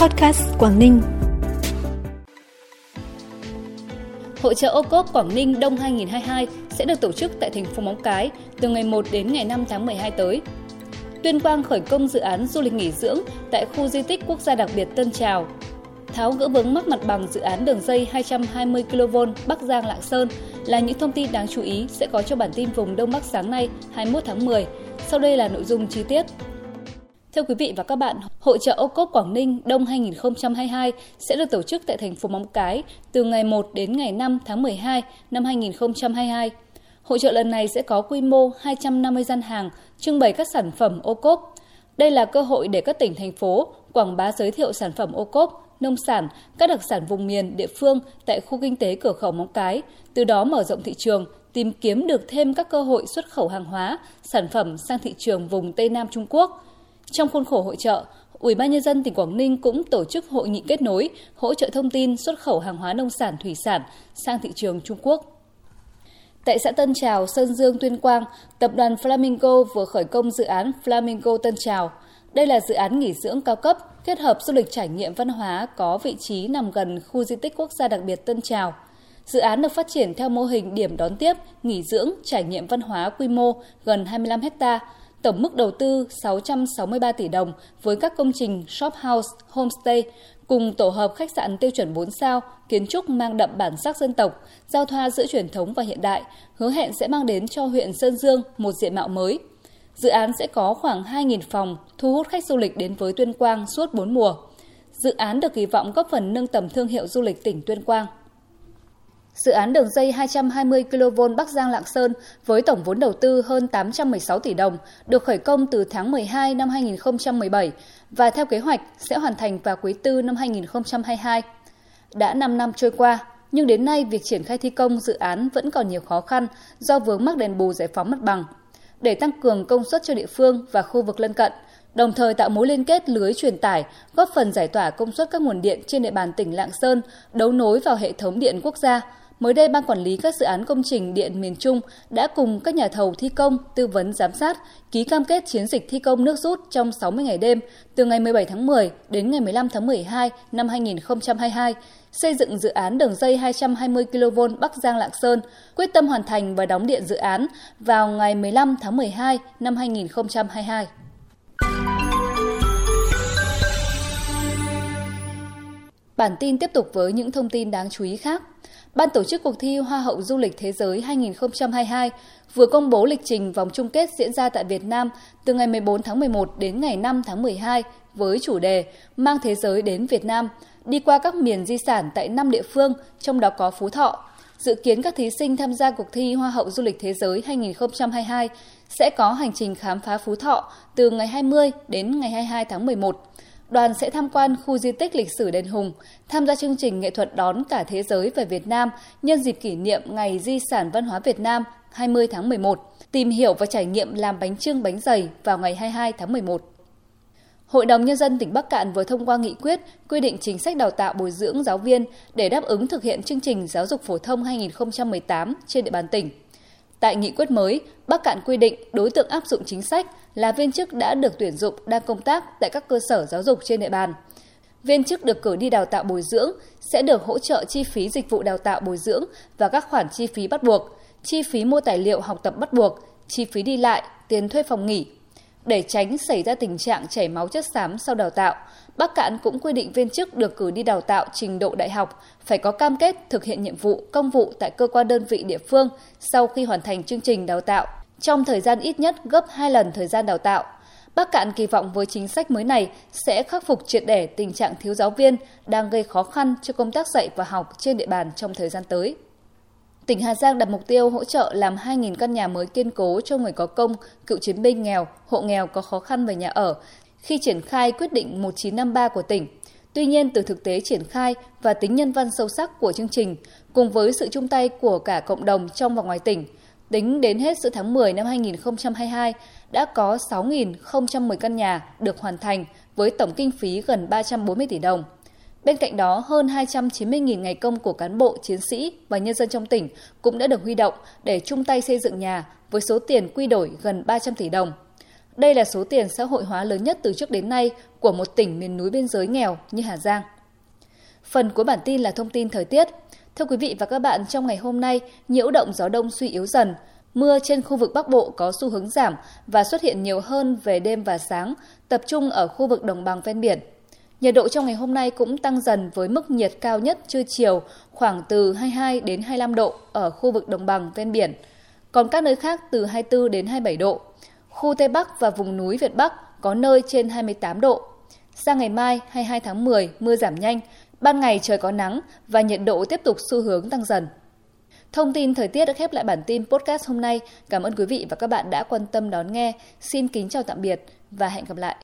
Podcast Quảng Ninh. Hội trợ ô cốp Quảng Ninh Đông 2022 sẽ được tổ chức tại thành phố Móng Cái từ ngày 1 đến ngày 5 tháng 12 tới. Tuyên Quang khởi công dự án du lịch nghỉ dưỡng tại khu di tích quốc gia đặc biệt Tân Trào. Tháo gỡ vướng mắc mặt bằng dự án đường dây 220 kV Bắc Giang Lạng Sơn là những thông tin đáng chú ý sẽ có cho bản tin vùng Đông Bắc sáng nay 21 tháng 10. Sau đây là nội dung chi tiết. Thưa quý vị và các bạn, Hội trợ ô cốp Quảng Ninh Đông 2022 sẽ được tổ chức tại thành phố Móng Cái từ ngày 1 đến ngày 5 tháng 12 năm 2022. Hội trợ lần này sẽ có quy mô 250 gian hàng trưng bày các sản phẩm ô cốp. Đây là cơ hội để các tỉnh thành phố quảng bá giới thiệu sản phẩm ô cốp, nông sản, các đặc sản vùng miền, địa phương tại khu kinh tế cửa khẩu Móng Cái, từ đó mở rộng thị trường, tìm kiếm được thêm các cơ hội xuất khẩu hàng hóa, sản phẩm sang thị trường vùng Tây Nam Trung Quốc – trong khuôn khổ hội trợ, Ủy ban nhân dân tỉnh Quảng Ninh cũng tổ chức hội nghị kết nối, hỗ trợ thông tin xuất khẩu hàng hóa nông sản thủy sản sang thị trường Trung Quốc. Tại xã Tân Trào, Sơn Dương, Tuyên Quang, tập đoàn Flamingo vừa khởi công dự án Flamingo Tân Trào. Đây là dự án nghỉ dưỡng cao cấp kết hợp du lịch trải nghiệm văn hóa có vị trí nằm gần khu di tích quốc gia đặc biệt Tân Trào. Dự án được phát triển theo mô hình điểm đón tiếp, nghỉ dưỡng, trải nghiệm văn hóa quy mô gần 25 hectare tổng mức đầu tư 663 tỷ đồng với các công trình shop house, homestay cùng tổ hợp khách sạn tiêu chuẩn 4 sao, kiến trúc mang đậm bản sắc dân tộc, giao thoa giữa truyền thống và hiện đại, hứa hẹn sẽ mang đến cho huyện Sơn Dương một diện mạo mới. Dự án sẽ có khoảng 2.000 phòng, thu hút khách du lịch đến với Tuyên Quang suốt 4 mùa. Dự án được kỳ vọng góp phần nâng tầm thương hiệu du lịch tỉnh Tuyên Quang. Dự án đường dây 220 kV Bắc Giang Lạng Sơn với tổng vốn đầu tư hơn 816 tỷ đồng được khởi công từ tháng 12 năm 2017 và theo kế hoạch sẽ hoàn thành vào quý tư năm 2022. Đã 5 năm trôi qua, nhưng đến nay việc triển khai thi công dự án vẫn còn nhiều khó khăn do vướng mắc đền bù giải phóng mặt bằng. Để tăng cường công suất cho địa phương và khu vực lân cận, đồng thời tạo mối liên kết lưới truyền tải, góp phần giải tỏa công suất các nguồn điện trên địa bàn tỉnh Lạng Sơn, đấu nối vào hệ thống điện quốc gia, Mới đây, Ban Quản lý các dự án công trình điện miền Trung đã cùng các nhà thầu thi công, tư vấn giám sát, ký cam kết chiến dịch thi công nước rút trong 60 ngày đêm từ ngày 17 tháng 10 đến ngày 15 tháng 12 năm 2022, xây dựng dự án đường dây 220 kV Bắc Giang Lạng Sơn, quyết tâm hoàn thành và đóng điện dự án vào ngày 15 tháng 12 năm 2022. Bản tin tiếp tục với những thông tin đáng chú ý khác. Ban tổ chức cuộc thi Hoa hậu Du lịch Thế giới 2022 vừa công bố lịch trình vòng chung kết diễn ra tại Việt Nam từ ngày 14 tháng 11 đến ngày 5 tháng 12 với chủ đề Mang Thế giới đến Việt Nam, đi qua các miền di sản tại 5 địa phương, trong đó có Phú Thọ. Dự kiến các thí sinh tham gia cuộc thi Hoa hậu Du lịch Thế giới 2022 sẽ có hành trình khám phá Phú Thọ từ ngày 20 đến ngày 22 tháng 11 đoàn sẽ tham quan khu di tích lịch sử Đền Hùng, tham gia chương trình nghệ thuật đón cả thế giới về Việt Nam nhân dịp kỷ niệm Ngày Di sản Văn hóa Việt Nam 20 tháng 11, tìm hiểu và trải nghiệm làm bánh trưng bánh dày vào ngày 22 tháng 11. Hội đồng Nhân dân tỉnh Bắc Cạn vừa thông qua nghị quyết quy định chính sách đào tạo bồi dưỡng giáo viên để đáp ứng thực hiện chương trình giáo dục phổ thông 2018 trên địa bàn tỉnh. Tại nghị quyết mới, Bắc Cạn quy định đối tượng áp dụng chính sách là viên chức đã được tuyển dụng đang công tác tại các cơ sở giáo dục trên địa bàn. Viên chức được cử đi đào tạo bồi dưỡng sẽ được hỗ trợ chi phí dịch vụ đào tạo bồi dưỡng và các khoản chi phí bắt buộc, chi phí mua tài liệu học tập bắt buộc, chi phí đi lại, tiền thuê phòng nghỉ. Để tránh xảy ra tình trạng chảy máu chất xám sau đào tạo, Bắc Cạn cũng quy định viên chức được cử đi đào tạo trình độ đại học phải có cam kết thực hiện nhiệm vụ công vụ tại cơ quan đơn vị địa phương sau khi hoàn thành chương trình đào tạo trong thời gian ít nhất gấp 2 lần thời gian đào tạo. Bắc Cạn kỳ vọng với chính sách mới này sẽ khắc phục triệt để tình trạng thiếu giáo viên đang gây khó khăn cho công tác dạy và học trên địa bàn trong thời gian tới. Tỉnh Hà Giang đặt mục tiêu hỗ trợ làm 2.000 căn nhà mới kiên cố cho người có công, cựu chiến binh nghèo, hộ nghèo có khó khăn về nhà ở khi triển khai quyết định 1953 của tỉnh. Tuy nhiên, từ thực tế triển khai và tính nhân văn sâu sắc của chương trình, cùng với sự chung tay của cả cộng đồng trong và ngoài tỉnh, tính đến hết giữa tháng 10 năm 2022, đã có 6.010 căn nhà được hoàn thành với tổng kinh phí gần 340 tỷ đồng. Bên cạnh đó, hơn 290.000 ngày công của cán bộ, chiến sĩ và nhân dân trong tỉnh cũng đã được huy động để chung tay xây dựng nhà với số tiền quy đổi gần 300 tỷ đồng. Đây là số tiền xã hội hóa lớn nhất từ trước đến nay của một tỉnh miền núi biên giới nghèo như Hà Giang. Phần cuối bản tin là thông tin thời tiết. Thưa quý vị và các bạn, trong ngày hôm nay, nhiễu động gió đông suy yếu dần, Mưa trên khu vực Bắc Bộ có xu hướng giảm và xuất hiện nhiều hơn về đêm và sáng, tập trung ở khu vực đồng bằng ven biển. Nhiệt độ trong ngày hôm nay cũng tăng dần với mức nhiệt cao nhất trưa chiều khoảng từ 22 đến 25 độ ở khu vực đồng bằng ven biển, còn các nơi khác từ 24 đến 27 độ. Khu Tây Bắc và vùng núi Việt Bắc có nơi trên 28 độ. Sang ngày mai 22 tháng 10 mưa giảm nhanh, ban ngày trời có nắng và nhiệt độ tiếp tục xu hướng tăng dần. Thông tin thời tiết đã khép lại bản tin podcast hôm nay. Cảm ơn quý vị và các bạn đã quan tâm đón nghe. Xin kính chào tạm biệt và hẹn gặp lại.